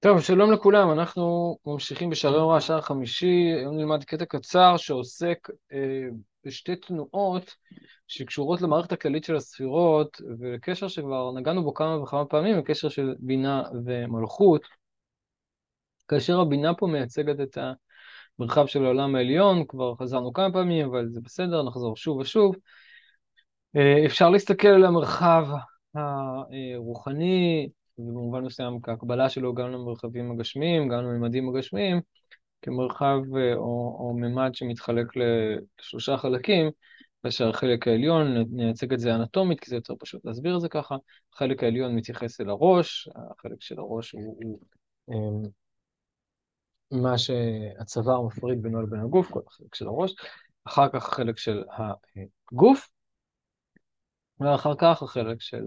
טוב, שלום לכולם, אנחנו ממשיכים בשערי הוראה, שער חמישי, היום נלמד קטע קצר שעוסק אה, בשתי תנועות שקשורות למערכת הכללית של הספירות, ולקשר שכבר נגענו בו כמה וכמה פעמים, לקשר של בינה ומלכות, כאשר הבינה פה מייצגת את המרחב של העולם העליון, כבר חזרנו כמה פעמים, אבל זה בסדר, נחזור שוב ושוב. אה, אפשר להסתכל על המרחב הרוחני, ובמובן מסוים כהקבלה שלו גם למרחבים הגשמיים, גם לממדים הגשמיים, כמרחב אה, או, או ממד שמתחלק לשלושה חלקים, כאשר החלק העליון, נייצג את זה אנטומית, כי זה יותר פשוט להסביר את זה ככה, החלק העליון מתייחס אל הראש, החלק של הראש הוא, הוא אה, מה שהצוואר מפריד בינו לבין הגוף, כל החלק של הראש, אחר כך החלק של הגוף, ואחר כך החלק של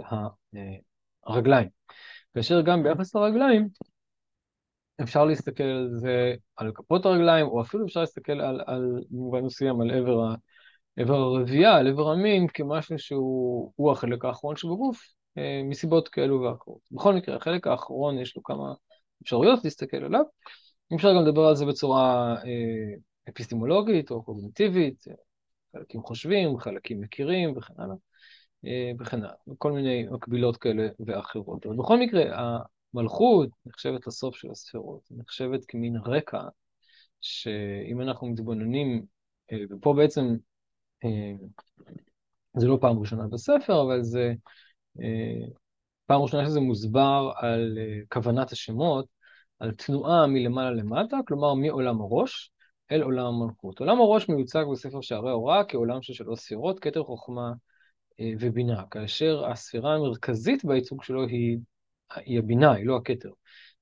הרגליים. כאשר גם ביחס לרגליים, אפשר להסתכל על זה, על כפות הרגליים, או אפילו אפשר להסתכל על, על במובן מסוים, על עבר, ה, עבר הרבייה, על עבר המין, כמשהו שהוא החלק האחרון שבגוף, אה, מסיבות כאלו ואחרות. בכל מקרה, החלק האחרון יש לו כמה אפשרויות להסתכל עליו. אפשר גם לדבר על זה בצורה אה, אפיסטימולוגית או קוגניטיבית, חלקים חושבים, חלקים מכירים וכן הלאה. אה, וכן הלאה, כל מיני מקבילות כאלה ואחרות. אבל בכל מקרה, המלכות נחשבת לסוף של הספירות, נחשבת כמין רקע, שאם אנחנו מתבוננים, אה, ופה בעצם, אה, זה לא פעם ראשונה בספר, אבל זה פעם ראשונה שזה מוסבר על כוונת השמות, על תנועה מלמעלה למטה, כלומר מעולם הראש אל עולם המלכות. עולם הראש מיוצג בספר שערי הוראה כעולם של שלוש ספירות, כתר חוכמה, ובינה, כאשר הספירה המרכזית בייצוג שלו היא, היא הבינה, היא לא הכתר.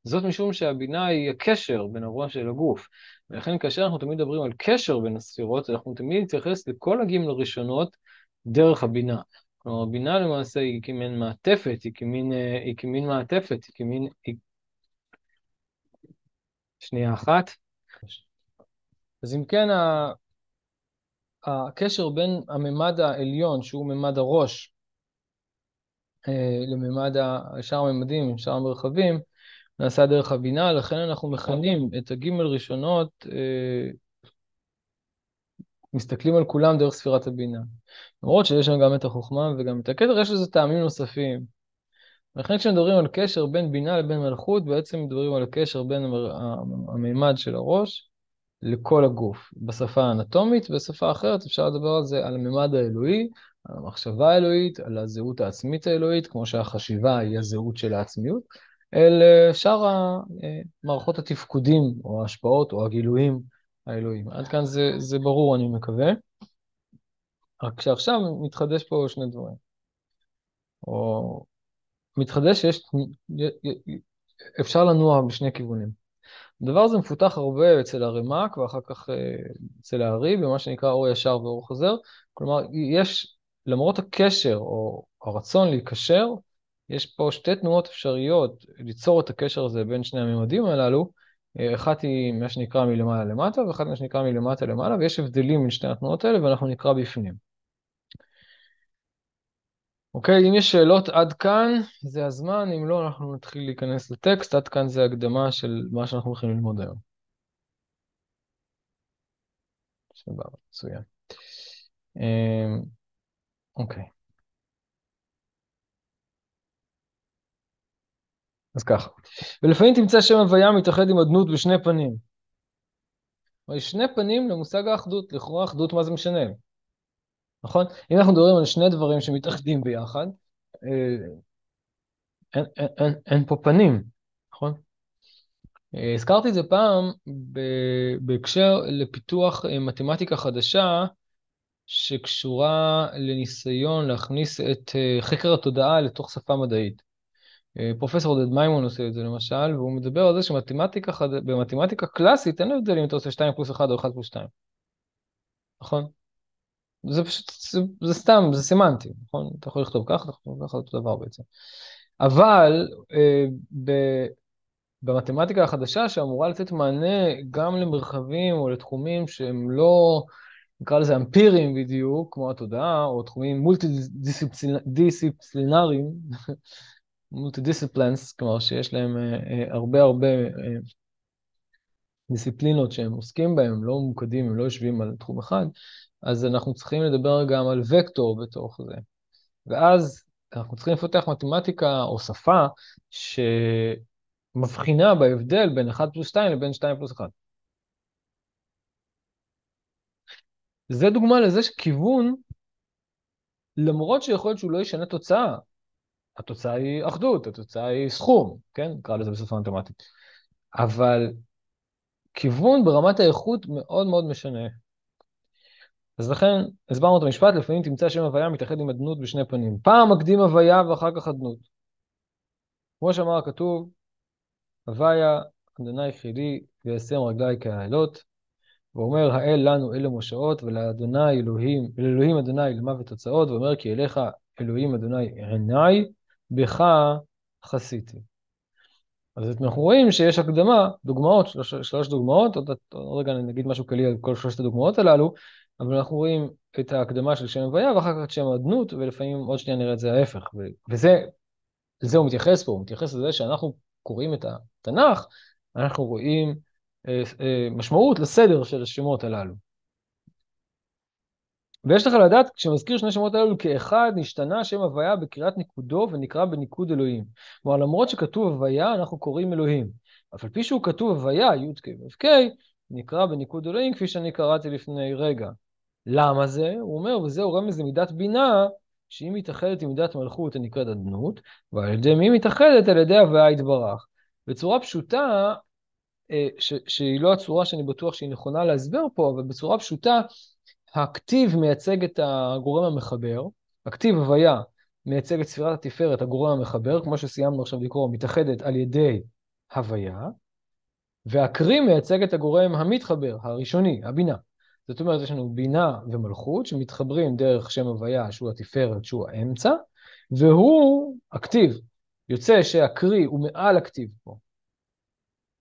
זאת משום שהבינה היא הקשר בין הראש של הגוף. ולכן כאשר אנחנו תמיד מדברים על קשר בין הספירות, אנחנו תמיד נתייחס לכל הגימל הראשונות דרך הבינה. כלומר, הבינה למעשה היא כמין מעטפת, היא כמין, אה, היא כמין מעטפת, היא כמין... היא... שנייה אחת. אז אם כן, הקשר בין הממד העליון, שהוא ממד הראש, אה, לממד שאר הממדים, שאר המרחבים, נעשה דרך הבינה, לכן אנחנו מכנים את הגימל ראשונות, אה, מסתכלים על כולם דרך ספירת הבינה. למרות שיש שם גם את החוכמה וגם את הכתר, יש לזה טעמים נוספים. לכן כשמדברים על קשר בין בינה לבין מלכות, בעצם מדברים על הקשר בין הממד של הראש לכל הגוף. בשפה האנטומית, בשפה אחרת אפשר לדבר על זה, על הממד האלוהי, על המחשבה האלוהית, על הזהות העצמית האלוהית, כמו שהחשיבה היא הזהות של העצמיות, אל אה, שאר מערכות התפקודים, או ההשפעות, או הגילויים האלוהים. עד כאן זה, זה ברור, אני מקווה. רק שעכשיו מתחדש פה שני דברים. או מתחדש שיש, אפשר לנוע בשני כיוונים. הדבר הזה מפותח הרבה אצל הרמ"ק ואחר כך אה, אצל הארי, במה שנקרא אור ישר ואור חוזר. כלומר, יש, למרות הקשר או הרצון להיקשר, יש פה שתי תנועות אפשריות ליצור את הקשר הזה בין שני הממדים הללו. אה, אחת היא מה שנקרא מלמעלה למטה, ואחת מה שנקרא מלמטה למעלה, ויש הבדלים בין שתי התנועות האלה, ואנחנו נקרא בפנים. אוקיי, אם יש שאלות עד כאן, זה הזמן, אם לא, אנחנו נתחיל להיכנס לטקסט, עד כאן זה הקדמה של מה שאנחנו הולכים ללמוד היום. סבבה, מצוין. אמ, אוקיי. אז ככה, ולפעמים תמצא שם הוויה מתאחד עם אדנות בשני פנים. יש שני פנים למושג האחדות, לכאורה אחדות, מה זה משנה? נכון? אם אנחנו מדברים על שני דברים שמתאחדים ביחד, אה, אין, אין, אין, אין פה פנים, נכון? אה, הזכרתי את זה פעם בהקשר לפיתוח אה, מתמטיקה חדשה שקשורה לניסיון להכניס את חקר התודעה לתוך שפה מדעית. פרופסור עודד מימון עושה את זה למשל, והוא מדבר על זה שבמתמטיקה קלאסית אין הבדל אם אתה עושה 2 פלוס 1 או 1 פלוס 2. נכון? זה פשוט, זה, זה סתם, זה סמנטי, נכון? אתה יכול לכתוב ככה, אתה יכול לכתוב ככה, אותו דבר בעצם. אבל אה, ב, במתמטיקה החדשה, שאמורה לתת מענה גם למרחבים או לתחומים שהם לא, נקרא לזה אמפיריים בדיוק, כמו התודעה, או תחומים מולטי-דיסציפלינריים, מולטי-דיסציפלנס, כלומר שיש להם הרבה הרבה דיסציפלינות שהם עוסקים בהם, הם לא ממוקדים, הם לא יושבים על תחום אחד, אז אנחנו צריכים לדבר גם על וקטור בתוך זה. ואז אנחנו צריכים לפתח מתמטיקה או שפה שמבחינה בהבדל בין 1 פלוס 2 לבין 2 פלוס 1. זה דוגמה לזה שכיוון, למרות שיכול להיות שהוא לא ישנה תוצאה, התוצאה היא אחדות, התוצאה היא סכום, כן? נקרא לזה בשפה מתמטית. אבל כיוון ברמת האיכות מאוד מאוד משנה. אז לכן הסברנו את המשפט, לפעמים תמצא שם הוויה מתאחד עם אדנות בשני פנים. פעם מקדים הוויה ואחר כך אדנות. כמו שאמר הכתוב, הוויה, אדוני חילי וישם רגלי כאלות, ואומר האל לנו אלה מושעות, ולאדוני אלוהים, ולאלוהים אדוני למוות תוצאות, ואומר כי אליך אלוהים אדוני עיניי, בך חסיתי. אז אנחנו רואים שיש הקדמה, דוגמאות, שלוש, שלוש דוגמאות, עוד, עוד רגע אגיד משהו כללי על כל שלושת הדוגמאות הללו, אבל אנחנו רואים את ההקדמה של שם הוויה ואחר כך את שם אדנות, ולפעמים עוד שנייה נראה את זה ההפך. וזה, לזה הוא מתייחס פה, הוא מתייחס לזה שאנחנו קוראים את התנ"ך, אנחנו רואים אה, אה, משמעות לסדר של השמות הללו. ויש לך לדעת, כשמזכיר שני שמות הללו כאחד, נשתנה שם הוויה בקריאת ניקודו ונקרא בניקוד אלוהים. כלומר, למרות שכתוב הוויה, אנחנו קוראים אלוהים. אף על פי שהוא כתוב הוויה, י"ק ו"ק, נקרא בניקוד אלוהים, כפי שאני קראתי לפני רגע. למה זה? הוא אומר, וזהו רמז למידת בינה, שהיא מתאחדת עם מידת מלכות הנקראת אדנות, ועל ידי מי מתאחדת? על ידי הוויה יתברך. בצורה פשוטה, אה, ש- שהיא לא הצורה שאני בטוח שהיא נכונה להסבר פה, אבל בצורה פשוטה, הכתיב מייצג את הגורם המחבר, הכתיב הוויה מייצג את ספירת התפארת, הגורם המחבר, כמו שסיימנו עכשיו לקרוא, מתאחדת על ידי הוויה, והקרי מייצג את הגורם המתחבר, הראשוני, הבינה. זאת אומרת, יש לנו בינה ומלכות שמתחברים דרך שם הוויה, שהוא התפארת, שהוא האמצע, והוא הכתיב. יוצא שהקרי הוא מעל הכתיב פה,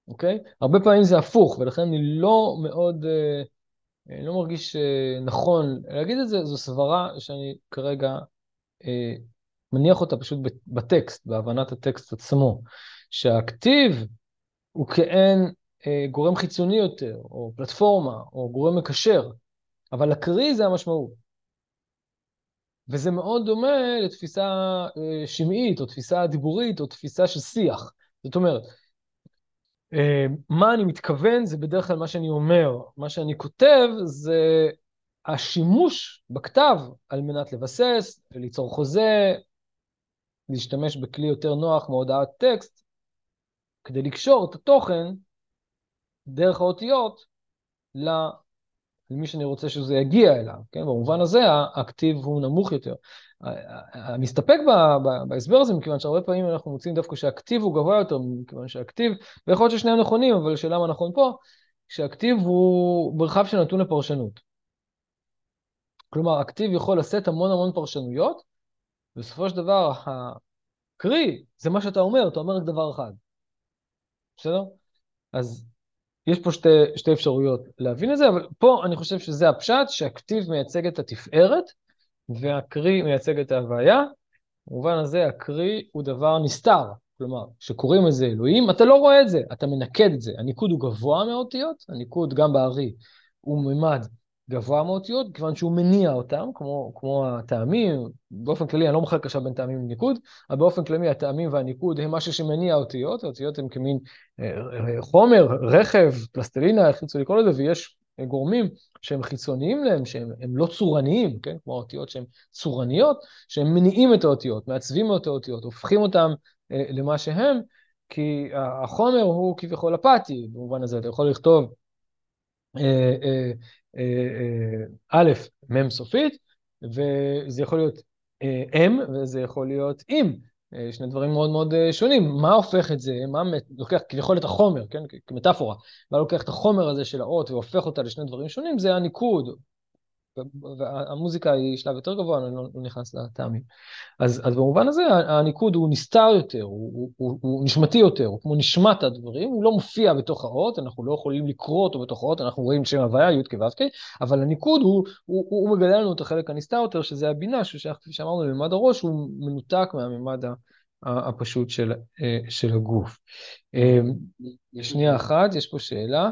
אוקיי? הרבה פעמים זה הפוך, ולכן אני לא מאוד... uh, אני לא מרגיש אה, נכון להגיד את זה, זו סברה שאני כרגע אה, מניח אותה פשוט בטקסט, בהבנת הטקסט עצמו, שהכתיב הוא כאין אה, גורם חיצוני יותר, או פלטפורמה, או גורם מקשר, אבל הקריא זה המשמעות. וזה מאוד דומה לתפיסה שמעית, או תפיסה דיבורית, או תפיסה של שיח. זאת אומרת, אה, מה אני מתכוון זה בדרך כלל מה שאני אומר. מה שאני כותב זה השימוש בכתב על מנת לבסס וליצור חוזה, להשתמש בכלי יותר נוח מהודעת טקסט, כדי לקשור את התוכן דרך האותיות למי שאני רוצה שזה יגיע אליו, כן? במובן הזה הכתיב הוא נמוך יותר. מסתפק בהסבר הזה, מכיוון שהרבה פעמים אנחנו מוצאים דווקא שהכתיב הוא גבוה יותר, מכיוון שהכתיב, ויכול להיות ששניהם נכונים, אבל השאלה מה נכון פה, שהכתיב הוא מרחב שנתון לפרשנות. כלומר, הכתיב יכול לשאת המון המון פרשנויות, ובסופו של דבר, הקרי, זה מה שאתה אומר, אתה אומר רק דבר אחד. בסדר? אז יש פה שתי, שתי אפשרויות להבין את זה, אבל פה אני חושב שזה הפשט, שהכתיב מייצג את התפארת, והקרי מייצג את ההוויה. במובן הזה הקרי הוא דבר נסתר, כלומר, כשקוראים לזה אלוהים, אתה לא רואה את זה, אתה מנקד את זה. הניקוד הוא גבוה מהאותיות, הניקוד גם בארי הוא ממד גבוה מאותיות, כיוון שהוא מניע אותם, כמו, כמו הטעמים, באופן כללי, אני לא מחלק עכשיו בין טעמים לניקוד, אבל באופן כללי הטעמים והניקוד הם משהו שמניע אותיות, האותיות הן כמין אה, אה, חומר, רכב, פלסטלינה, איך ירצו לקרוא לזה, ויש גורמים שהם חיצוניים להם, שהם לא צורניים, כן? כמו האותיות שהן צורניות, שהם מניעים את האותיות, מעצבים את האותיות, הופכים אותם אה, למה שהם, כי החומר הוא כביכול אפאתי, במובן הזה, אתה יכול לכתוב אה, אה, אה, אה, א', מ' סופית, וזה יכול להיות אה, אם, וזה יכול להיות אם. אה, שני דברים מאוד מאוד אה, שונים. מה הופך את זה? מה לוקח כביכול את החומר, כן? כמטאפורה. מה לוקח את החומר הזה של האות והופך אותה לשני דברים שונים? זה הניקוד. והמוזיקה היא שלב יותר גבוה, אני לא, לא נכנס לטעמים. אז, אז במובן הזה הניקוד הוא נסתר יותר, הוא, הוא, הוא, הוא נשמתי יותר, הוא כמו נשמת הדברים, הוא לא מופיע בתוך האות, אנחנו לא יכולים לקרוא אותו בתוך האות, אנחנו רואים שם הוויה, י' כו' כ', אבל הניקוד הוא, הוא, הוא, הוא מגלה לנו את החלק הנסתר יותר, שזה הבינה, ששייך, כפי שאמרנו, לממד הראש, הוא מנותק מהממד הפשוט של, של הגוף. שנייה אחת, יש פה שאלה.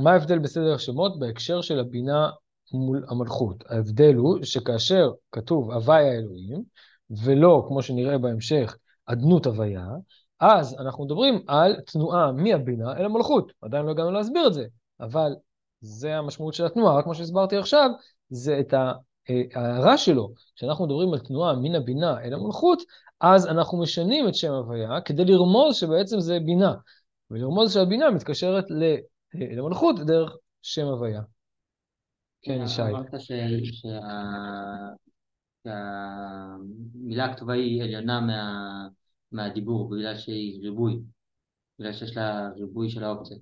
מה ההבדל בסדר השמות בהקשר של הבינה מול המלכות? ההבדל הוא שכאשר כתוב הווי האלוהים, ולא, כמו שנראה בהמשך, אדנות הוויה, אז אנחנו מדברים על תנועה מהבינה אל המלכות. עדיין לא הגענו להסביר את זה, אבל זה המשמעות של התנועה, רק כמו שהסברתי עכשיו, זה את ההערה שלו. כשאנחנו מדברים על תנועה מן הבינה אל המלכות, אז אנחנו משנים את שם הוויה כדי לרמוז שבעצם זה בינה. ולרמוז שהבינה מתקשרת למלכות דרך שם הוויה. כן, ישי. אמרת שהמילה הכתובה היא עליונה מהדיבור, בגלל שהיא ריבוי, בגלל שיש לה ריבוי של האופציות.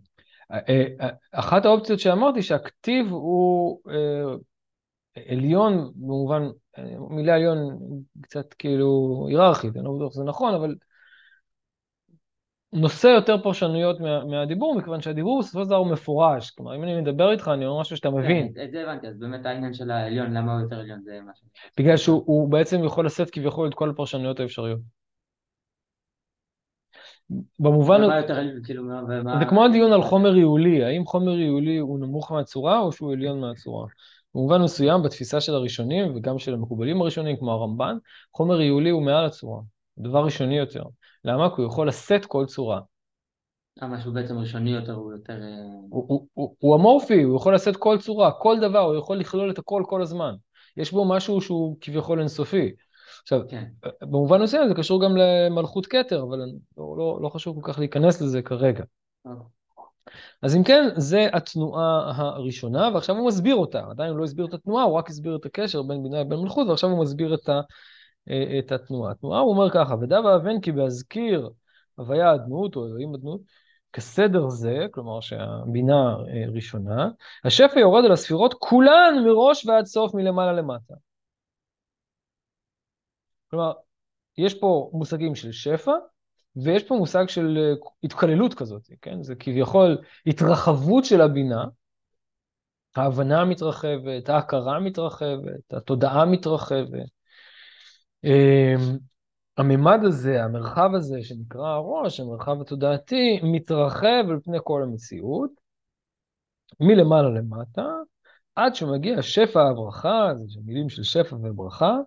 אה, אה, אחת האופציות שאמרתי שהכתיב הוא אה, עליון במובן, מילה עליון קצת כאילו היררכית, אני לא בטוח שזה נכון, אבל נושא יותר פרשנויות מה, מהדיבור, מכיוון שהדיבור בסופו של דבר הוא מפורש. כלומר, אם אני מדבר איתך, אני אומר משהו שאתה כן, מבין. את זה הבנתי, אז באמת העניין של העליון, למה הוא יותר עליון? זה משהו... בגלל שהוא בעצם יכול לשאת כביכול את כל הפרשנויות האפשריות. במובן... מה יותר עליון, כאילו, ומה... זה כמו הדיון על חומר ריולי, האם חומר ריולי הוא נמוך מהצורה או שהוא עליון מהצורה? במובן מסוים, בתפיסה של הראשונים וגם של המקובלים הראשונים, כמו הרמב"ן, חומר ריולי הוא מעל הצורה, דבר ראשוני יותר. למה? כי הוא יכול לשאת כל צורה. אה, משהו בעצם ראשוני יותר, הוא יותר... אה, הוא, הוא, הוא, הוא אמורפי, הוא יכול לשאת כל צורה, כל דבר, הוא יכול לכלול את הכל כל הזמן. יש בו משהו שהוא כביכול אינסופי. עכשיו, כן. במובן מסוים זה קשור גם למלכות כתר, אבל לא, לא, לא חשוב כל כך להיכנס לזה כרגע. אוקיי. אז אם כן, זה התנועה הראשונה, ועכשיו הוא מסביר אותה. עדיין הוא לא הסביר את התנועה, הוא רק הסביר את הקשר בין בינה לבין מלכות, ועכשיו הוא מסביר את, ה, אה, את התנועה. התנועה, הוא אומר ככה, ודא ואבן כי בהזכיר הוויה הדמות, או אלוהים הדמות, כסדר זה, כלומר שהבינה אה, ראשונה, השפע יורד על הספירות כולן מראש ועד סוף מלמעלה למטה. כלומר, יש פה מושגים של שפע, ויש פה מושג של אה, התקללות כזאת, כן? זה כביכול התרחבות של הבינה, ההבנה מתרחבת, ההכרה מתרחבת, התודעה מתרחבת. אמ, הממד הזה, המרחב הזה שנקרא הראש, המרחב התודעתי, מתרחב על פני כל המציאות, מלמעלה למטה, עד שמגיע שפע הברכה, זה מילים של שפע וברכה,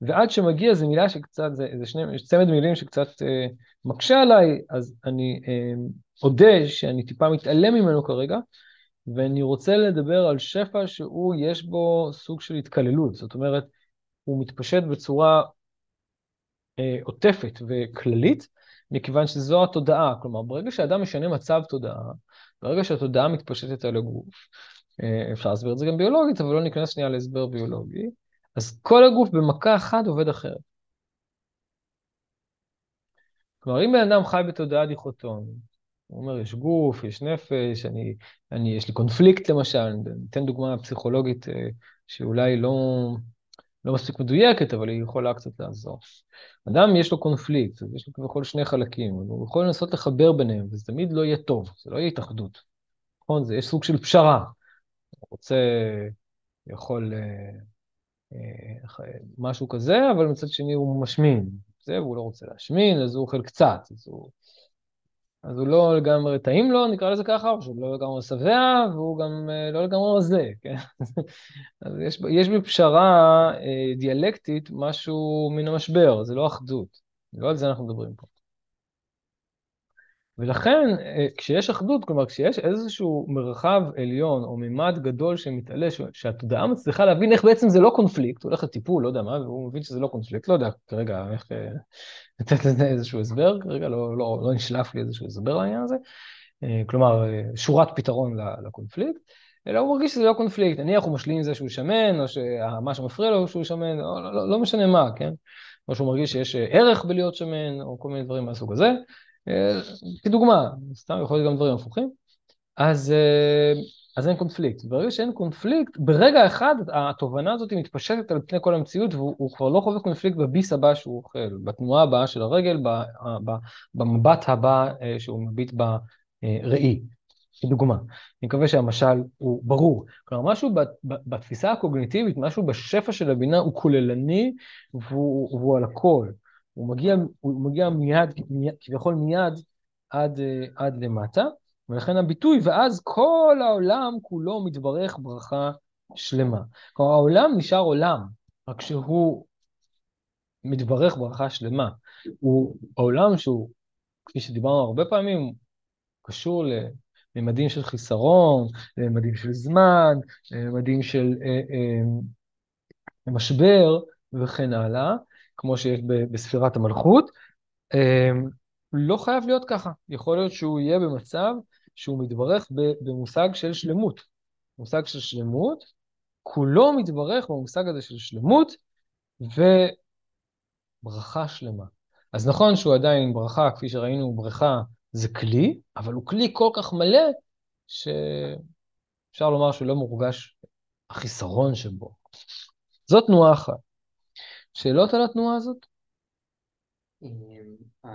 ועד שמגיע זו מילה שקצת, זה, זה שני, צמד מילים שקצת אה, מקשה עליי, אז אני אה, אודה שאני טיפה מתעלם ממנו כרגע, ואני רוצה לדבר על שפע שהוא, יש בו סוג של התקללות, זאת אומרת, הוא מתפשט בצורה עוטפת וכללית, מכיוון שזו התודעה. כלומר, ברגע שאדם משנה מצב תודעה, ברגע שהתודעה מתפשטת על הגוף, אה, אפשר להסביר את זה גם ביולוגית, אבל לא ניכנס שנייה להסבר ביולוגי, אז כל הגוף במכה אחת עובד אחרת. כלומר, אם בן אדם חי בתודעה דיכוטומית, הוא אומר, יש גוף, יש נפש, אני, אני, יש לי קונפליקט למשל, אני אתן דוגמה פסיכולוגית אה, שאולי לא, לא מספיק מדויקת, אבל היא יכולה קצת לעזור. אדם יש לו קונפליקט, יש לו כביכול שני חלקים, הוא יכול לנסות לחבר ביניהם, וזה תמיד לא יהיה טוב, זה לא יהיה התאחדות. נכון? זה, יש סוג של פשרה. הוא רוצה, יכול... אה, אה, משהו כזה, אבל מצד שני הוא משמין. זה, והוא לא רוצה להשמין, אז הוא אוכל קצת. אז הוא, אז הוא לא לגמרי טעים לו, נקרא לזה ככה, או שהוא לא לגמרי שבע, והוא גם אה, לא לגמרי רזה, כן? אז יש, יש בפשרה אה, דיאלקטית משהו מן המשבר, זה לא אחדות. לא על זה אנחנו מדברים פה. ולכן, אה, כשיש אחדות, כלומר, כשיש איזשהו מרחב עליון או מימד גדול שמתעלה, שהתודעה מצליחה להבין איך בעצם זה לא קונפליקט, הוא הולך לטיפול, לא יודע מה, והוא מבין שזה לא קונפליקט, לא יודע כרגע איך אה, לתת לזה איזשהו הסבר, כרגע לא, לא, לא נשלף לי איזשהו הסבר לעניין הזה, אה, כלומר, שורת פתרון לקונפליקט, אלא הוא מרגיש שזה לא קונפליקט, נניח הוא משלים עם זה שהוא שמן, או שמה שמפריע לו שהוא שמן, או לא, לא, לא משנה מה, כן? או שהוא מרגיש שיש ערך בלהיות שמן, או כל מיני דברים מהסוג הזה. אה, כדוגמה, סתם יכול להיות גם דברים הפוכים, אז, אה, אז אין קונפליקט. ברגע שאין קונפליקט, ברגע אחד התובנה הזאת מתפשטת על פני כל המציאות, והוא כבר לא חווה קונפליקט בביס הבא שהוא אוכל, בתנועה הבאה של הרגל, במבט הבא אה, שהוא מביט בראי. כדוגמה. אני מקווה שהמשל הוא ברור. כלומר, משהו בתפיסה הקוגניטיבית, משהו בשפע של הבינה הוא כוללני והוא, והוא על הכל. הוא מגיע, הוא מגיע מיד, כביכול מיד עד, עד למטה, ולכן הביטוי, ואז כל העולם כולו מתברך ברכה שלמה. כלומר, העולם נשאר עולם, רק שהוא מתברך ברכה שלמה. הוא העולם שהוא, כפי שדיברנו הרבה פעמים, קשור לממדים של חיסרון, לממדים של זמן, לממדים של אה, אה, משבר וכן הלאה, כמו שיש בספירת המלכות. אה, לא חייב להיות ככה. יכול להיות שהוא יהיה במצב שהוא מתברך במושג של שלמות. מושג של שלמות, כולו מתברך במושג הזה של שלמות וברכה שלמה. אז נכון שהוא עדיין ברכה, כפי שראינו, ברכה זה כלי, אבל הוא כלי כל כך מלא, שאפשר לומר שהוא לא מורגש החיסרון שבו. זאת תנועה אחת. שאלות על התנועה הזאת? אה,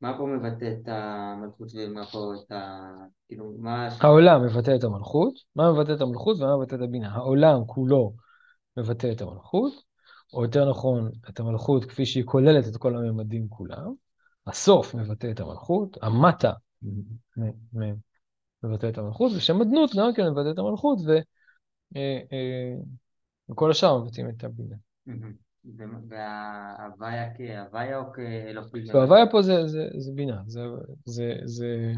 מה פה מבטא את המלכות ומה פה את ה... כאילו, מה... העולם מבטא את המלכות, מה מבטא את המלכות ומה מבטא את הבינה. העולם כולו מבטא את המלכות, או יותר נכון, את המלכות כפי שהיא כוללת את כל הממדים כולם. הסוף מבטא את המלכות, המטה מבטא את המלכות, ושם אדנות גם כן מבטא את המלכות, ו... אה, אה, וכל השאר מבטאים את הבינה. וההוויה כהוויה או כאלוהים? לא, הוויה פה זה, זה, זה בינה, זה, זה, זה...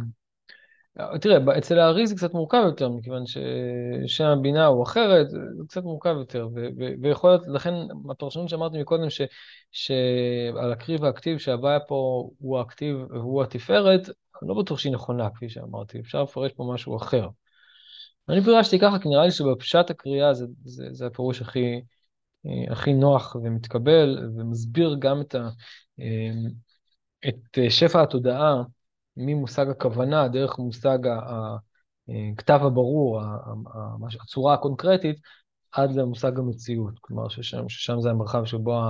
תראה, אצל הארי זה קצת מורכב יותר, מכיוון ששם הבינה הוא אחרת, זה קצת מורכב יותר, ויכול להיות, לכן הפרשנות שאמרתי מקודם, ש, שעל הקריב והכתיב, שההוויה פה הוא הכתיב והוא התפארת, אני לא בטוח שהיא נכונה, כפי שאמרתי, אפשר לפרש פה משהו אחר. אני פירשתי ככה, כי נראה לי שבפשט הקריאה זה, זה, זה הפירוש הכי, הכי נוח ומתקבל, ומסביר גם את, ה, אה, את שפע התודעה ממושג הכוונה, דרך מושג הכתב הברור, הצורה הקונקרטית, עד למושג המציאות. כלומר, ששם, ששם זה המרחב שבו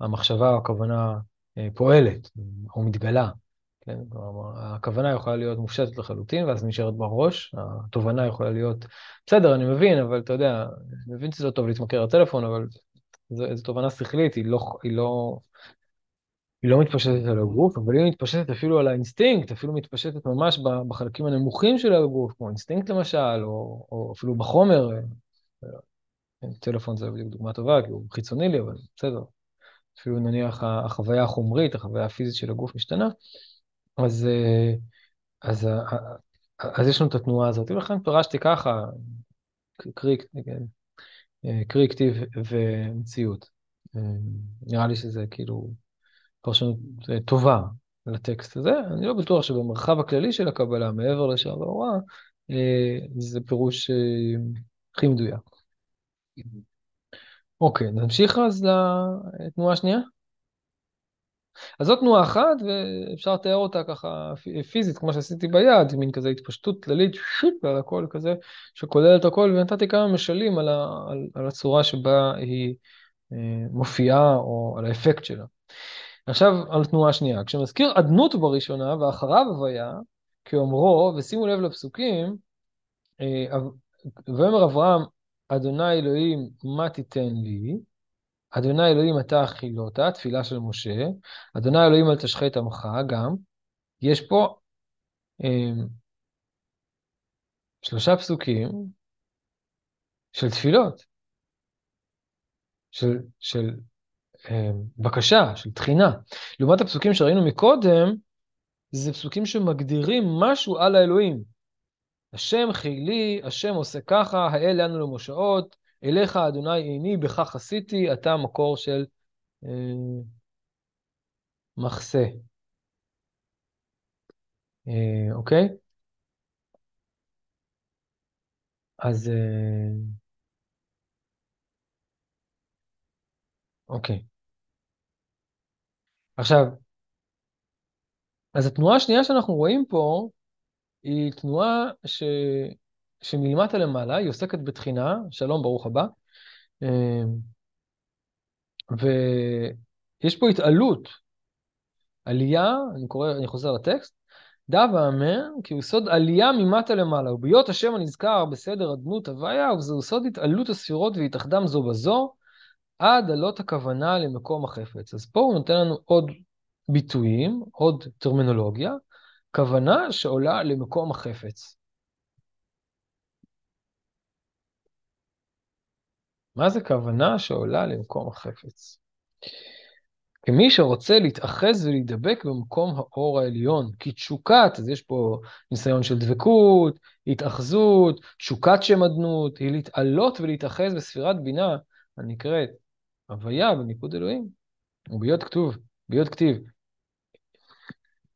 המחשבה או הכוונה אה, פועלת או מתגלה. כן? כלומר, הכוונה יכולה להיות מופשטת לחלוטין, ואז נשארת בראש, התובנה יכולה להיות, בסדר, אני מבין, אבל אתה יודע, אני מבין שזה לא טוב להתמכר לטלפון, אבל זו תובנה שכלית, היא לא, היא לא, היא לא מתפשטת על הגוף, אבל היא מתפשטת אפילו על האינסטינקט, אפילו מתפשטת ממש בחלקים הנמוכים של הגוף, כמו אינסטינקט למשל, או, או אפילו בחומר. טלפון זה בדיוק דוגמה טובה, כי הוא חיצוני לי, אבל בסדר. אפילו נניח החוויה החומרית, החוויה הפיזית של הגוף משתנה, אז, אז, אז יש לנו את התנועה הזאת. ולכן פירשתי ככה, קרי, קרי כתיב ומציאות. נראה לי שזה כאילו פרשנות אה, טובה לטקסט הזה. אני לא בטוח שבמרחב הכללי של הקבלה, מעבר לשאר ההוראה, אה, זה פירוש אה, הכי מדויק. אוקיי, נמשיך אז לתנועה השנייה? אז זאת תנועה אחת, ואפשר לתאר אותה ככה פיזית, כמו שעשיתי ביד, מין כזה התפשטות כללית, שוט, ועל הכל כזה, שכולל את הכל, ונתתי כמה משלים על, ה, על, על הצורה שבה היא מופיעה, או על האפקט שלה. עכשיו על תנועה שנייה. כשמזכיר אדנות בראשונה ואחריו הוויה, כאומרו, ושימו לב לפסוקים, אה, ויאמר אברהם, אדוני אלוהים, מה תיתן לי? אדוני אלוהים אתה אכילותה, תפילה של משה. אדוני אלוהים אל תשחט עמך, גם. יש פה אה, שלושה פסוקים של תפילות, של, של אה, בקשה, של תחינה. לעומת הפסוקים שראינו מקודם, זה פסוקים שמגדירים משהו על האלוהים. השם חילי, השם עושה ככה, האל לנו למושעות, אליך אדוני עיני, בכך עשיתי, אתה מקור של אה, מחסה. אה, אוקיי? אז... אה, אוקיי. עכשיו, אז התנועה השנייה שאנחנו רואים פה, היא תנועה ש... שמלמטה למעלה, היא עוסקת בתחינה, שלום, ברוך הבא, אמ, ויש פה התעלות, עלייה, אני קורא, אני חוזר לטקסט, דע ואמן, כי הוא סוד עלייה ממטה למעלה, ובהיות השם הנזכר בסדר אדנות הוויה, וזהו סוד התעלות הספירות והתאחדם זו בזו, עד עלות הכוונה למקום החפץ. אז פה הוא נותן לנו עוד ביטויים, עוד טרמינולוגיה, כוונה שעולה למקום החפץ. מה זה כוונה שעולה למקום החפץ? כמי שרוצה להתאחז ולהידבק במקום האור העליון, כי תשוקת, אז יש פה ניסיון של דבקות, התאחזות, תשוקת שם אדנות, היא להתעלות ולהתאחז בספירת בינה הנקראת הוויה במיקוד אלוהים, ובהיות כתוב, בהיות כתיב,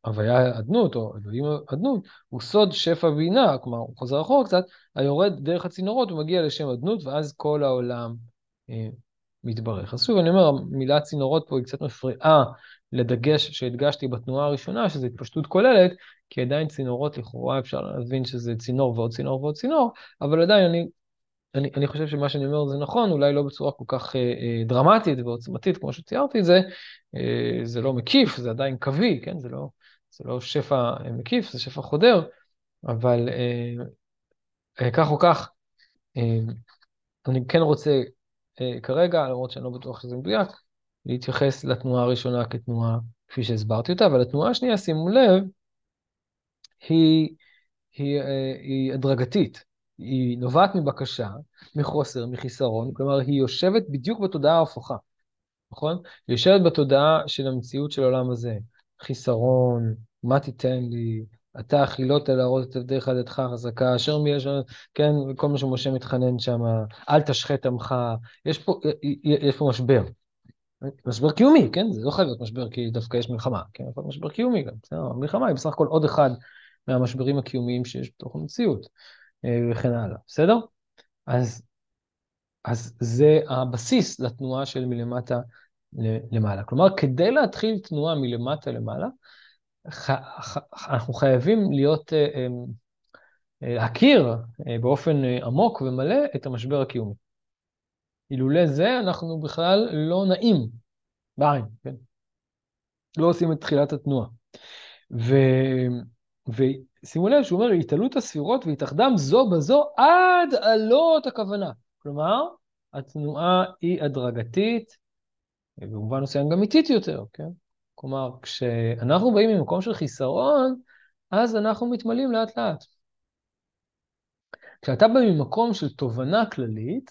הוויה אדנות, או אלוהים אדנות, הוא סוד שפע בינה, כלומר, הוא חוזר אחורה קצת, היורד דרך הצינורות, הוא מגיע לשם אדנות, ואז כל העולם אה, מתברך. אז שוב, אני אומר, המילה צינורות פה היא קצת מפריעה לדגש שהדגשתי בתנועה הראשונה, שזו התפשטות כוללת, כי עדיין צינורות, לכאורה אפשר להבין שזה צינור ועוד צינור ועוד צינור, אבל עדיין אני, אני, אני חושב שמה שאני אומר זה נכון, אולי לא בצורה כל כך אה, אה, דרמטית ועוצמתית כמו שציירתי את זה, אה, זה לא מקיף, זה עדיין קווי, כן? זה לא, זה לא שפע אה, מקיף, זה שפע חודר, אבל אה, אה, כך או כך, אה, אני כן רוצה אה, כרגע, למרות שאני לא בטוח שזה מדויק, להתייחס לתנועה הראשונה כתנועה כפי שהסברתי אותה, אבל התנועה השנייה, שימו לב, היא, היא, אה, היא הדרגתית. היא נובעת מבקשה, מחוסר, מחיסרון, כלומר היא יושבת בדיוק בתודעה ההפוכה, נכון? היא יושבת בתודעה של המציאות של העולם הזה. חיסרון, מה תיתן לי, אתה החילות להראות את עבדיך ידך חזקה, אשר מי יש, כן, כל מה שמשה מתחנן שם, אל תשחט עמך, יש פה, יש פה משבר. משבר קיומי, כן? זה לא חייב להיות משבר כי דווקא יש מלחמה, כן? להיות משבר קיומי גם, בסדר? המלחמה היא בסך הכל עוד אחד מהמשברים הקיומיים שיש בתוך המציאות, אה, וכן הלאה, בסדר? אז, אז זה הבסיס לתנועה של מלמטה למעלה. כלומר, כדי להתחיל תנועה מלמטה למעלה, אנחנו חייבים להיות, אה, אה, אה, להכיר באופן עמוק ומלא את המשבר הקיומי. אילולא זה אנחנו בכלל לא נעים בעין, כן? לא עושים את תחילת התנועה. ו... ושימו לב שהוא אומר, התעלות הספירות והתאחדם זו בזו עד עלות הכוונה. כלומר, התנועה היא הדרגתית, ובמובן מסוים גם איטית יותר, כן? כלומר, כשאנחנו באים ממקום של חיסרון, אז אנחנו מתמלאים לאט לאט. כשאתה בא ממקום של תובנה כללית,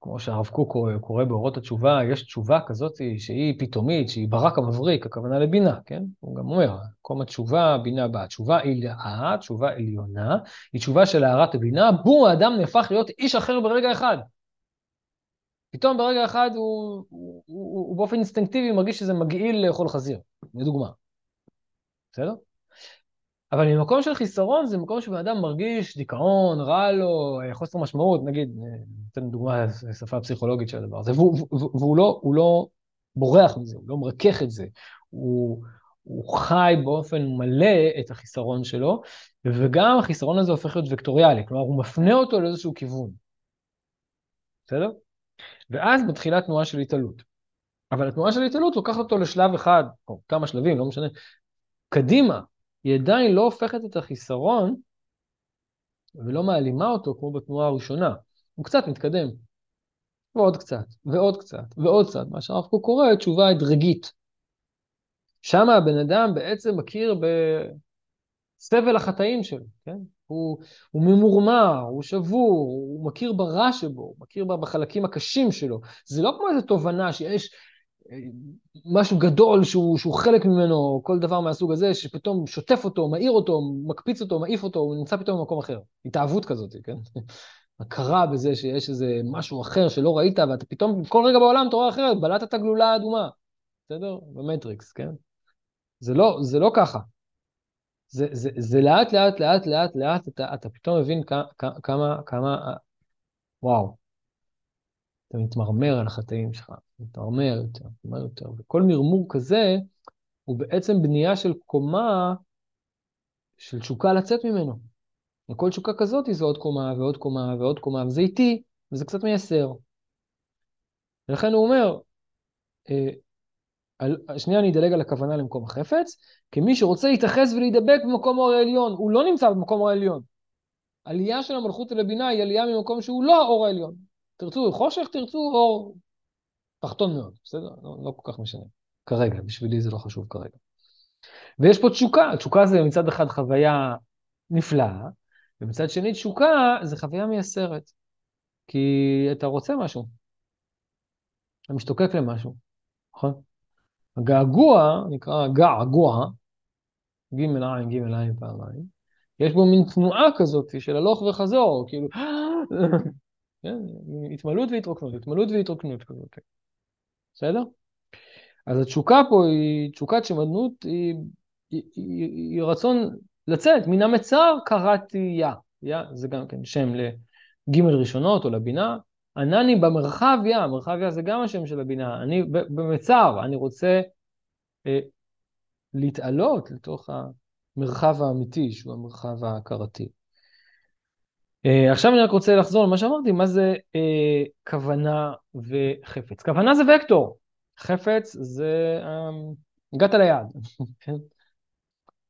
כמו שהרב קוק קורא באורות התשובה, יש תשובה כזאת שהיא פתאומית, שהיא ברק המבריק, הכוונה לבינה, כן? הוא גם אומר, מקום התשובה, בינה באה. תשובה עילאה, תשובה עליונה, היא תשובה של הארת הבינה, בום, האדם נהפך להיות איש אחר ברגע אחד. פתאום ברגע אחד הוא, הוא, הוא, הוא באופן אינסטינקטיבי מרגיש שזה מגעיל לאכול חזיר, לדוגמה. בסדר? אבל ממקום של חיסרון זה מקום שבן אדם מרגיש דיכאון, רע לו, חוסר משמעות, נגיד, ניתן דוגמה, שפה פסיכולוגית של הדבר הזה, והוא, והוא לא, לא בורח מזה, הוא לא מרכך את זה, הוא, הוא חי באופן מלא את החיסרון שלו, וגם החיסרון הזה הופך להיות וקטוריאלי, כלומר הוא מפנה אותו לאיזשהו כיוון. בסדר? ואז מתחילה תנועה של התעלות. אבל התנועה של התעלות לוקחת אותו לשלב אחד, או כמה שלבים, לא משנה, קדימה. היא עדיין לא הופכת את החיסרון ולא מעלימה אותו כמו בתנועה הראשונה. הוא קצת מתקדם. ועוד קצת, ועוד קצת, ועוד קצת, מה קוק קורא תשובה הדרגית. שם הבן אדם בעצם מכיר בסבל החטאים שלו, כן? הוא, הוא ממורמר, הוא שבור, הוא מכיר ברע שבו, הוא מכיר בחלקים הקשים שלו. זה לא כמו איזו תובנה שיש אה, משהו גדול שהוא, שהוא חלק ממנו, כל דבר מהסוג הזה, שפתאום שוטף אותו, מאיר אותו, מקפיץ אותו, מעיף אותו, הוא נמצא פתאום במקום אחר. התאהבות כזאת, כן? הכרה בזה שיש איזה משהו אחר שלא ראית, ואתה פתאום, כל רגע בעולם אתה רואה אחרת, בלעת את הגלולה האדומה, בסדר? במטריקס, כן? זה לא, זה לא ככה. זה, זה, זה לאט, לאט, לאט, לאט, לאט, אתה, אתה פתאום מבין כמה, כמה, כמה, וואו, אתה מתמרמר על החטאים שלך, מתמרמר יותר, מתמרמר יותר, וכל מרמור כזה הוא בעצם בנייה של קומה של תשוקה לצאת ממנו. וכל תשוקה כזאת זו עוד קומה ועוד קומה ועוד קומה, וזה איטי, וזה קצת מייסר. ולכן הוא אומר, אה, על, שנייה אני אדלג על הכוונה למקום החפץ, כמי שרוצה להתאחז ולהידבק במקום האור העליון, הוא לא נמצא במקום האור העליון. עלייה של המלכות אל הבינה היא עלייה ממקום שהוא לא האור העליון. תרצו חושך, תרצו אור. תחתון מאוד, בסדר? לא, לא כל כך משנה. כרגע, בשבילי זה לא חשוב כרגע. ויש פה תשוקה, תשוקה זה מצד אחד חוויה נפלאה, ומצד שני תשוקה זה חוויה מייסרת. כי אתה רוצה משהו, אתה משתוקק למשהו, נכון? הגעגוע, נקרא געגוע, ג' עין, ג' עין פעמיים, יש בו מין תנועה כזאת של הלוך וחזור, כאילו, כן, התמלאות והתרוקנות, התמלאות והתרוקנות כזאת, בסדר? אז התשוקה פה היא, תשוקת שמדנות היא, היא, היא, היא רצון לצאת, מן המצר קראתי יא, יא זה גם כן שם לג' ראשונות או לבינה, ענני במרחב יא, מרחב יא זה גם השם של הבינה, אני במצר, אני רוצה אה, להתעלות לתוך המרחב האמיתי, שהוא המרחב ההכרתי. אה, עכשיו אני רק רוצה לחזור למה שאמרתי, מה זה אה, כוונה וחפץ. כוונה זה וקטור, חפץ זה, אה, הגעת ליעד, כן?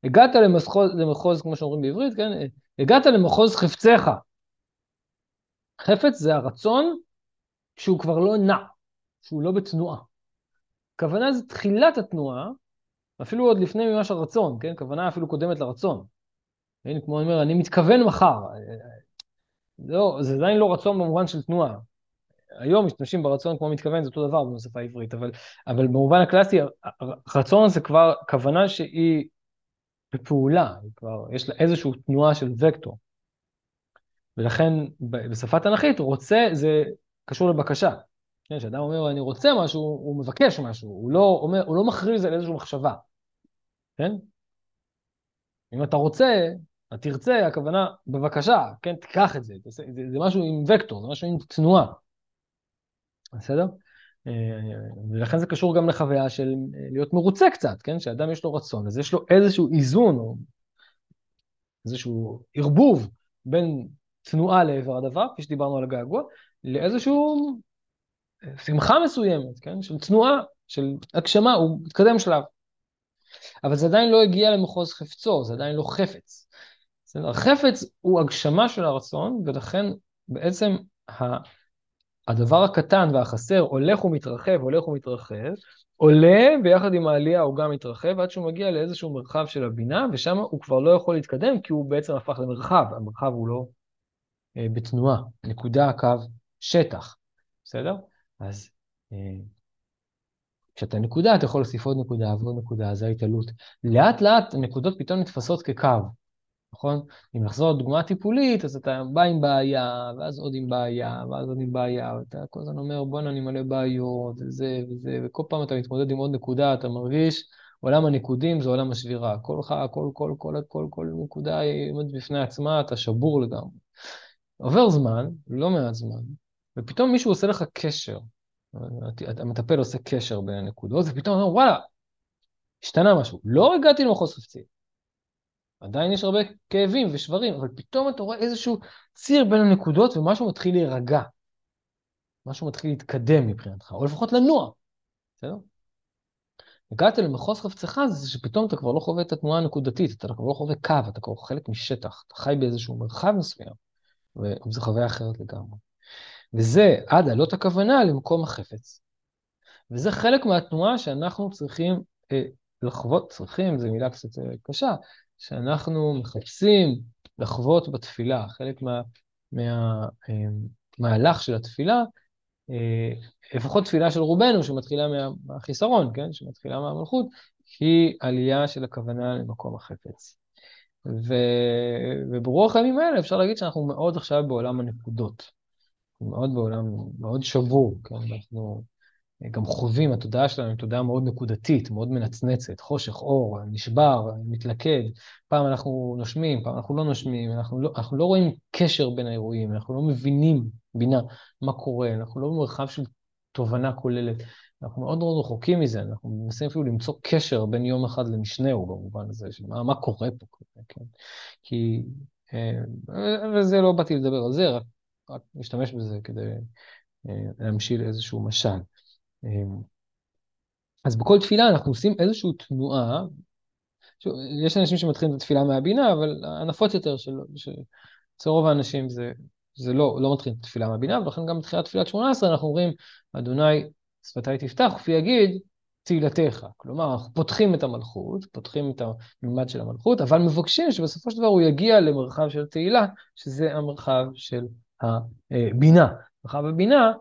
הגעת למחוז, למחוז, כמו שאומרים בעברית, כן? הגעת למחוז חפציך. חפץ זה הרצון שהוא כבר לא נע, שהוא לא בתנועה. כוונה זה תחילת התנועה, אפילו עוד לפני ממש הרצון, כן? כוונה אפילו קודמת לרצון. כן? כמו אני אומר, אני מתכוון מחר. לא, זה עדיין לא רצון במובן של תנועה. היום משתמשים ברצון כמו מתכוון, זה אותו דבר בשפה העברית, אבל, אבל במובן הקלאסי, רצון זה כבר כוונה שהיא בפעולה, כבר יש לה איזושהי תנועה של וקטור. ולכן בשפה תנכית רוצה זה קשור לבקשה. כן, כשאדם אומר אני רוצה משהו, הוא מבקש משהו, הוא לא, אומר, הוא לא מכריז על איזושהי מחשבה, כן? אם אתה רוצה, אתה תרצה, הכוונה, בבקשה, כן, תיקח את זה, זה, זה, זה משהו עם וקטור, זה משהו עם תנועה, בסדר? אה, ולכן זה קשור גם לחוויה של אה, להיות מרוצה קצת, כן? שאדם יש לו רצון, אז יש לו איזשהו איזון, או איזשהו ערבוב בין תנועה לעבר הדבר, כפי שדיברנו על הגעגוע, לאיזשהו אה, שמחה מסוימת, כן? של תנועה, של הגשמה, הוא מתקדם שלב. אבל זה עדיין לא הגיע למחוז חפצו, זה עדיין לא חפץ. החפץ הוא הגשמה של הרצון, ולכן בעצם הדבר הקטן והחסר הולך ומתרחב, הולך ומתרחב, עולה ביחד עם העלייה הוא גם מתרחב עד שהוא מגיע לאיזשהו מרחב של הבינה, ושם הוא כבר לא יכול להתקדם כי הוא בעצם הפך למרחב, המרחב הוא לא בתנועה, נקודה, קו, שטח, בסדר? אז אה, כשאתה נקודה, אתה יכול להוסיף עוד נקודה ועוד נקודה, זה ההתעלות. לאט לאט הנקודות פתאום נתפסות כקו, נכון? אם נחזור לדוגמה טיפולית, אז אתה בא עם בעיה, ואז עוד עם בעיה, ואז עוד עם בעיה, ואתה כל הזמן אומר, בואנה, אני מלא בעיות, וזה וזה, וכל פעם אתה מתמודד עם עוד נקודה, אתה מרגיש, עולם הניקודים זה עולם השבירה. כל, כל, כל, כל, כל, כל, כל נקודה היא עומדת בפני עצמה, אתה שבור לגמרי. עובר זמן, לא מעט זמן, ופתאום מישהו עושה לך קשר. המטפל עושה קשר בין הנקודות, ופתאום אומר, וואלה, השתנה משהו. לא הגעתי למחוז חפצי. עדיין יש הרבה כאבים ושברים, אבל פתאום אתה רואה איזשהו ציר בין הנקודות ומשהו מתחיל להירגע. משהו מתחיל להתקדם מבחינתך, או לפחות לנוע, בסדר? הגעת למחוז חפצך זה שפתאום אתה כבר לא חווה את התנועה הנקודתית, אתה כבר לא חווה קו, אתה כבר חלק משטח, אתה חי באיזשהו מרחב מסוים, וזו חוויה אחרת לגמרי. וזה עד עלות הכוונה למקום החפץ. וזה חלק מהתנועה שאנחנו צריכים אה, לחוות, צריכים, זו מילה קצת אה, קשה, שאנחנו מחפשים לחוות בתפילה. חלק מה, מהמהלך אה, של התפילה, אה, לפחות תפילה של רובנו, שמתחילה מהחיסרון, כן? שמתחילה מהמלכות, היא עלייה של הכוונה למקום החפץ. ו... וברוח הימים האלה אפשר להגיד שאנחנו מאוד עכשיו בעולם הנקודות. מאוד בעולם, מאוד שבור, כן? אנחנו גם חווים, התודעה שלנו היא תודעה מאוד נקודתית, מאוד מנצנצת, חושך, אור, נשבר, מתלכד. פעם אנחנו נושמים, פעם אנחנו לא נושמים, אנחנו לא, אנחנו לא רואים קשר בין האירועים, אנחנו לא מבינים, בינה, מה קורה, אנחנו לא במרחב של תובנה כוללת. אנחנו מאוד מאוד רחוקים מזה, אנחנו מנסים אפילו למצוא קשר בין יום אחד למשנהו במובן הזה, של מה, קורה פה, כן? כי, אה, וזה לא באתי לדבר על זה, רק, רק להשתמש בזה כדי אה, להמשיל איזשהו משל. אמ, אז בכל תפילה אנחנו עושים איזושהי תנועה, יש אנשים שמתחילים את התפילה מהבינה, אבל הנפוץ יותר של, אצל רוב האנשים זה, זה לא, לא מתחיל את התפילה מהבינה, ולכן גם בתחילת תפילת 18 אנחנו אומרים, אדוני שפתי תפתח, ופי יגיד, תהילתך. כלומר, אנחנו פותחים את המלכות, פותחים את הממד של המלכות, אבל מבקשים שבסופו של דבר הוא יגיע למרחב של תהילה, שזה המרחב של הבינה. מרחב הבינה,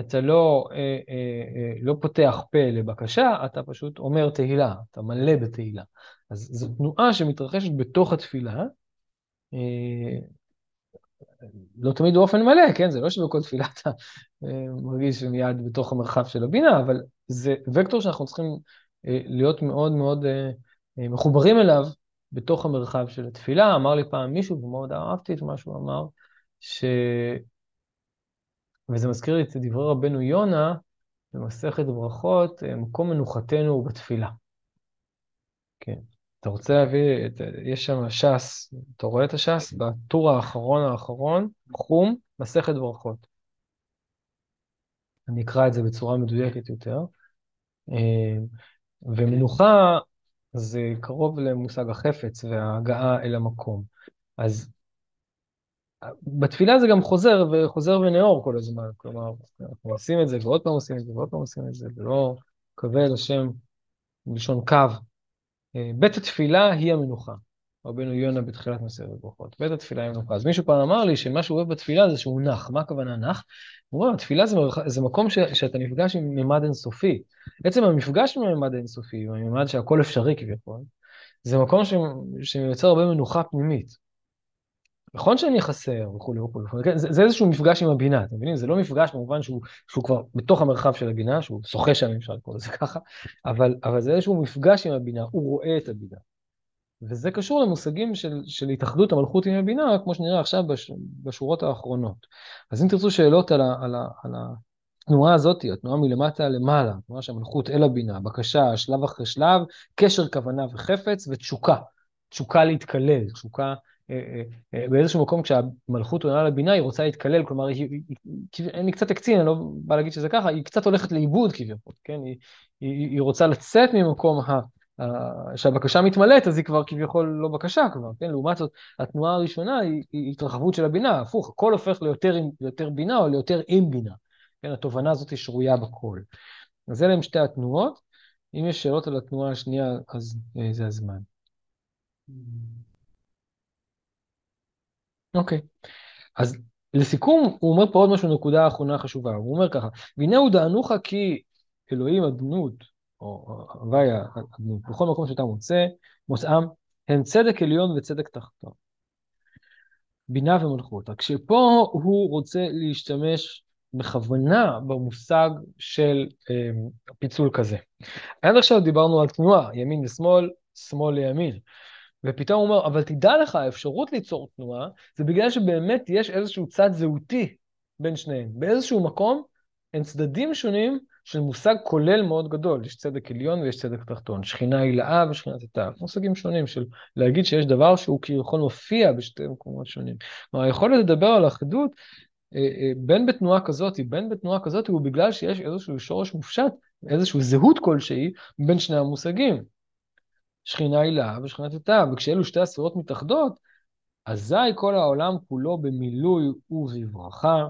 אתה לא, אה, אה, אה, לא פותח פה לבקשה, אתה פשוט אומר תהילה, אתה מלא בתהילה. אז זו תנועה שמתרחשת בתוך התפילה, לא תמיד באופן מלא, כן? זה לא שבכל תפילה אתה מרגיש מיד בתוך המרחב של הבינה, אבל זה וקטור שאנחנו צריכים להיות מאוד מאוד מחוברים אליו בתוך המרחב של התפילה. אמר לי פעם מישהו, ומאוד אהבתי את מה שהוא אמר, ש... וזה מזכיר לי את דברי רבנו יונה במסכת ברכות, מקום מנוחתנו הוא בתפילה. כן. אתה רוצה להביא, את, יש שם ש"ס, אתה רואה את הש"ס? בטור האחרון האחרון, חום, מסכת ברכות. אני אקרא את זה בצורה מדויקת יותר. אה, ומנוחה זה קרוב למושג החפץ וההגעה אל המקום. אז בתפילה זה גם חוזר וחוזר ונאור כל הזמן, כלומר, אנחנו עושים את זה ועוד פעם עושים את זה ועוד פעם עושים את זה, ולא קווה השם בלשון קו. אה, בית התפילה היא המנוחה. רבנו יונה בתחילת מסרת ברכות. בית התפילה היא המנוחה. אז מישהו פעם אמר לי שמה שהוא אוהב בתפילה זה שהוא נח. מה הכוונה נח? הוא אומר, התפילה זה, מרח... זה מקום ש... שאתה נפגש עם ממד אינסופי. עצם המפגש עם ממד אינסופי, עם הממד שהכל אפשרי כביכול, זה מקום ש... שמייצר הרבה מנוחה פנימית. נכון שאני חסר וכולי וכולי, כן? זה, זה איזשהו מפגש עם הבינה, אתם מבינים? זה לא מפגש במובן שהוא, שהוא כבר בתוך המרחב של הבינה, שהוא שוחה שם, אפשר לקרוא לזה ככה, אבל, אבל זה איזשהו מפגש עם הבינה, הוא רואה את הבינה. וזה קשור למושגים של, של התאחדות המלכות עם הבינה, כמו שנראה עכשיו בש, בשורות האחרונות. אז אם תרצו שאלות על, ה, על, ה, על התנועה הזאת, התנועה מלמטה למעלה, התנועה של המלכות אל הבינה, בקשה, שלב אחרי שלב, קשר כוונה וחפץ ותשוקה. תשוקה להתקלל, תשוקה באיזשהו מקום כשהמלכות עונה לבינה היא רוצה להתקלל, כלומר היא, אני קצת אקצין, אני לא בא להגיד שזה ככה, היא קצת הולכת לאיבוד כביכול, כן? היא, רוצה לצאת ממקום ה... שהבקשה מתמלאת, אז היא כבר כביכול לא בקשה כבר, כן? לעומת זאת, התנועה הראשונה היא, התרחבות של הבינה, הפוך, הכל הופך ליותר, בינה או ליותר עם בינה. כן? התובנה הזאת היא שרויה בכל. אז אלה הם שתי התנועות. אם יש שאלות על התנועה השנייה, אז זה הזמן. אוקיי. אז לסיכום, הוא אומר פה עוד משהו, נקודה אחרונה חשובה. הוא אומר ככה, והנה הוא דענוך כי אלוהים הדנות, או הוויה הדנות, בכל מקום שאתה מוצא, מוצאם, הם צדק עליון וצדק תחתון. בינה ומלכות. רק שפה הוא רוצה להשתמש בכוונה במושג של אה, פיצול כזה. עד עכשיו דיברנו על תנועה, ימין ושמאל, שמאל לימין. ופתאום הוא אומר, אבל תדע לך, האפשרות ליצור תנועה, זה בגלל שבאמת יש איזשהו צד זהותי בין שניהם. באיזשהו מקום, הם צדדים שונים של מושג כולל מאוד גדול. יש צדק עליון ויש צדק תחתון. שכינה הילאה ושכינת התא. מושגים שונים של להגיד שיש דבר שהוא כביכול מופיע בשתי מקומות שונים. כלומר, היכולת לדבר על אחדות, אה, אה, בין בתנועה כזאת, בין בתנועה כזאת, הוא בגלל שיש איזשהו שורש מופשט, איזושהי זהות כלשהי בין שני המושגים. שכינה הילה ושכינת התא, וכשאלו שתי הספירות מתאחדות, אזי כל העולם כולו במילוי ובברכה,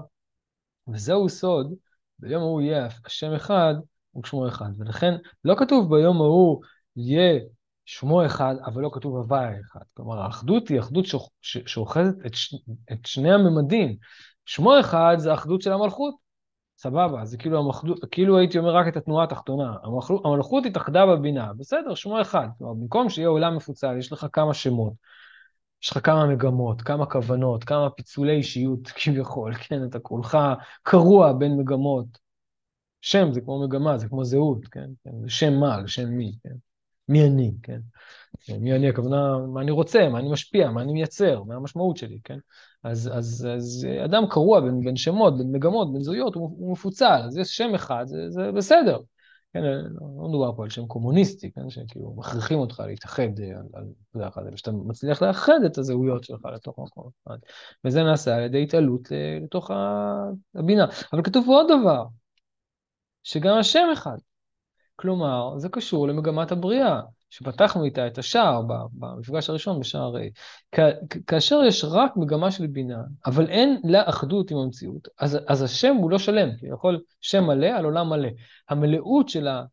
וזהו סוד, ביום ההוא יהיה השם אחד ושמו אחד. ולכן לא כתוב ביום ההוא יהיה שמו אחד, אבל לא כתוב הוויה אחד. כלומר, האחדות היא אחדות שאוחזת את, ש... את שני הממדים. שמו אחד זה האחדות של המלכות, סבבה, זה כאילו המחדות, כאילו הייתי אומר רק את התנועה התחתונה. המלכות, המלכות התאחדה בבינה, בסדר, שמו אחד. כלומר, במקום שיהיה עולם מפוצל, יש לך כמה שמות, יש לך כמה מגמות, כמה כוונות, כמה פיצולי אישיות כביכול, כן, אתה כולך קרוע בין מגמות. שם זה כמו מגמה, זה כמו זהות, כן? כן זה שם מה, לשם מי, כן? מי אני, כן? מי אני, הכוונה, מה אני רוצה, מה אני משפיע, מה אני מייצר, מה המשמעות שלי, כן? אז, אז, אז אדם קרוע בין, בין שמות, בין מגמות, בין זהויות, הוא, הוא מפוצל, אז יש שם אחד, זה, זה בסדר. כן, לא מדובר פה על שם קומוניסטי, כן, שכאילו מכריחים אותך להתאחד על, על נקודה אחת, ושאתה מצליח לאחד את הזהויות שלך לתוך מקום אחד. וזה נעשה על ידי התעלות לתוך הבינה. אבל כתוב עוד דבר, שגם השם אחד. כלומר, זה קשור למגמת הבריאה. שפתחנו איתה את השער במפגש הראשון בשער ה', כאשר יש רק מגמה של בינה, אבל אין לה אחדות עם המציאות, אז, אז השם הוא לא שלם, כי יכול שם מלא על עולם מלא. המלאות של, ה,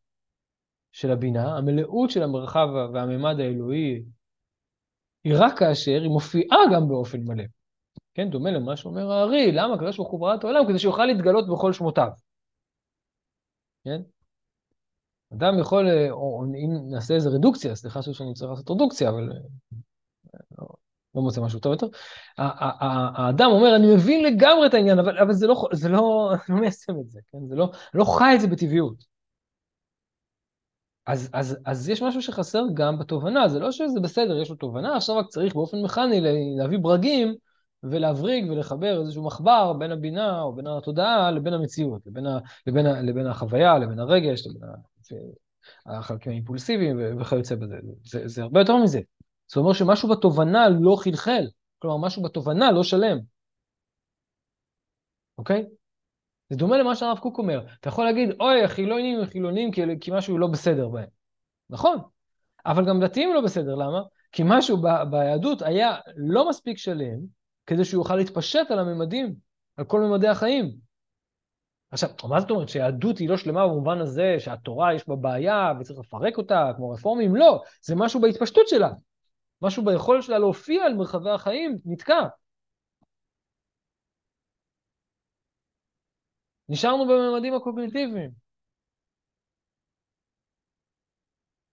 של הבינה, המלאות של המרחב והמימד האלוהי, היא רק כאשר היא מופיעה גם באופן מלא. כן, דומה למה שאומר הארי, למה הקדוש ברוך הוא ברא את העולם? כדי שיוכל להתגלות בכל שמותיו. כן? אדם יכול, אה, או אם נעשה איזה רדוקציה, סליחה שאני צריך לעשות רדוקציה, אבל אה, לא, לא מוצא משהו טוב יותר. האדם אומר, אני מבין לגמרי את העניין, אבל, אבל זה, לא, זה לא, לא מיישם את זה, כן? זה לא, לא חי את זה בטבעיות. אז, אז, אז יש משהו שחסר גם בתובנה, זה לא שזה בסדר, יש לו תובנה, עכשיו רק צריך באופן מכני להביא ברגים ולהבריג ולחבר איזשהו מחבר בין הבינה או בין התודעה לבין המציאות, לבין, ה, לבין, ה, לבין החוויה, לבין הרגש, לבין החלקים האימפולסיביים וכיוצא בזה. זה, זה הרבה יותר מזה. זאת אומרת שמשהו בתובנה לא חלחל, כלומר משהו בתובנה לא שלם. אוקיי? זה דומה למה שהרב קוק אומר. אתה יכול להגיד, אוי, החילונים הם חילונים כי, כי משהו לא בסדר בהם. נכון, אבל גם דתיים לא בסדר, למה? כי משהו ב, ביהדות היה לא מספיק שלם כדי שהוא יוכל להתפשט על הממדים, על כל ממדי החיים. עכשיו, מה זאת אומרת שיהדות היא לא שלמה במובן הזה שהתורה יש בה בעיה וצריך לפרק אותה כמו רפורמים? לא, זה משהו בהתפשטות שלה. משהו ביכולת שלה להופיע על מרחבי החיים נתקע. נשארנו בממדים הקוגניטיביים.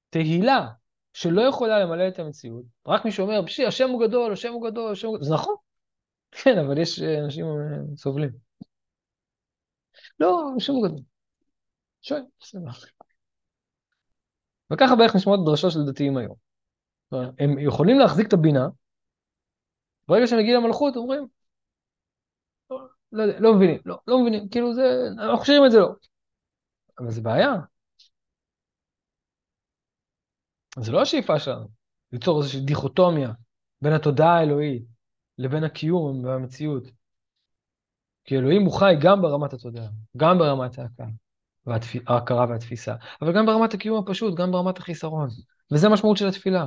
תהילה שלא יכולה למלא את המציאות, רק מי שאומר, פשי, השם הוא גדול, השם הוא גדול, השם הוא גדול, זה נכון. כן, אבל יש אה, אנשים אה, סובלים. לא, הוא גדול. שואל, בסדר. וככה בערך נשמעות דרשות של דתיים היום. הם יכולים להחזיק את הבינה, ברגע שהם מגיעים למלכות, אומרים, לא יודע, לא מבינים, לא, לא מבינים, כאילו זה, אנחנו חושבים את זה לא. אבל זה בעיה. זה לא השאיפה שלנו, ליצור איזושהי דיכוטומיה בין התודעה האלוהית לבין הקיום והמציאות. כי אלוהים הוא חי גם ברמת התודעה, גם ברמת ההכרה והתפיסה, אבל גם ברמת הקיום הפשוט, גם ברמת החיסרון. וזה המשמעות של התפילה.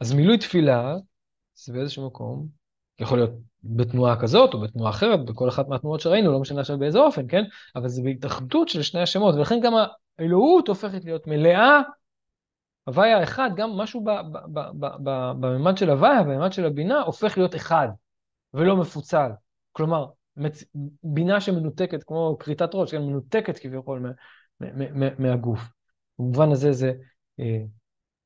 אז מילוי תפילה זה באיזשהו מקום יכול להיות בתנועה כזאת או בתנועה אחרת, בכל אחת מהתנועות שראינו, לא משנה עכשיו באיזה אופן, כן? אבל זה בהתאחדות של שני השמות, ולכן גם האלוהות הופכת להיות מלאה, הוויה אחד, גם משהו בממד של הוויה, בממד של הבינה, הופך להיות אחד, ולא מפוצל. כלומר, מצ... בינה שמנותקת, כמו כריתת ראש, כן? מנותקת כביכול מהגוף. במובן הזה זה אה,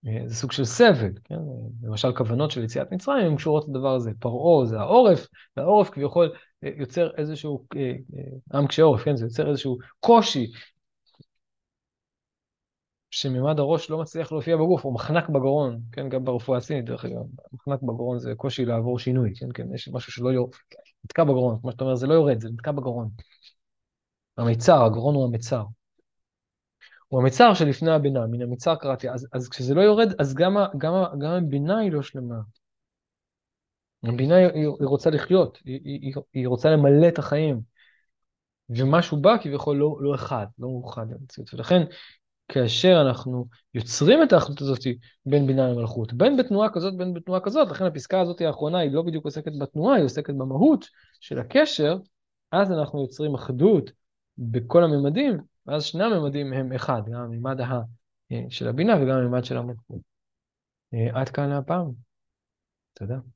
אה, זה סוג של סבל, כן? למשל כוונות של יציאת מצרים הן קשורות לדבר הזה. פרעה זה העורף, והעורף כביכול אה, יוצר איזשהו, עם קשה עורף, כן? זה יוצר איזשהו קושי שממד הראש לא מצליח להופיע בגוף, או מחנק בגרון, כן? גם ברפואה הסינית, דרך אגב, מחנק בגרון זה קושי לעבור שינוי, כן? כן? יש משהו שלא יורד, נתקע בגרון, כמו שאתה אומר, זה לא יורד, זה נתקע בגרון. המיצר, הגרון הוא המיצר. הוא המצר שלפני הבינה, מן המצר קראתי. אז, אז כשזה לא יורד, אז גם, גם, גם הבינה היא לא שלמה. הבינה היא, היא רוצה לחיות, היא, היא, היא רוצה למלא את החיים. ומשהו בא כביכול לא, לא אחד, לא מאוחד במציאות. ולכן, כאשר אנחנו יוצרים את האחדות הזאת בין בינה למלכות, בין בתנועה כזאת, בין בתנועה כזאת, לכן הפסקה הזאת האחרונה היא לא בדיוק עוסקת בתנועה, היא עוסקת במהות של הקשר, אז אנחנו יוצרים אחדות בכל הממדים, ואז שני הממדים הם אחד, גם הממד ה... של הבינה וגם הממד של המלכות. עד כאן הפעם. תודה.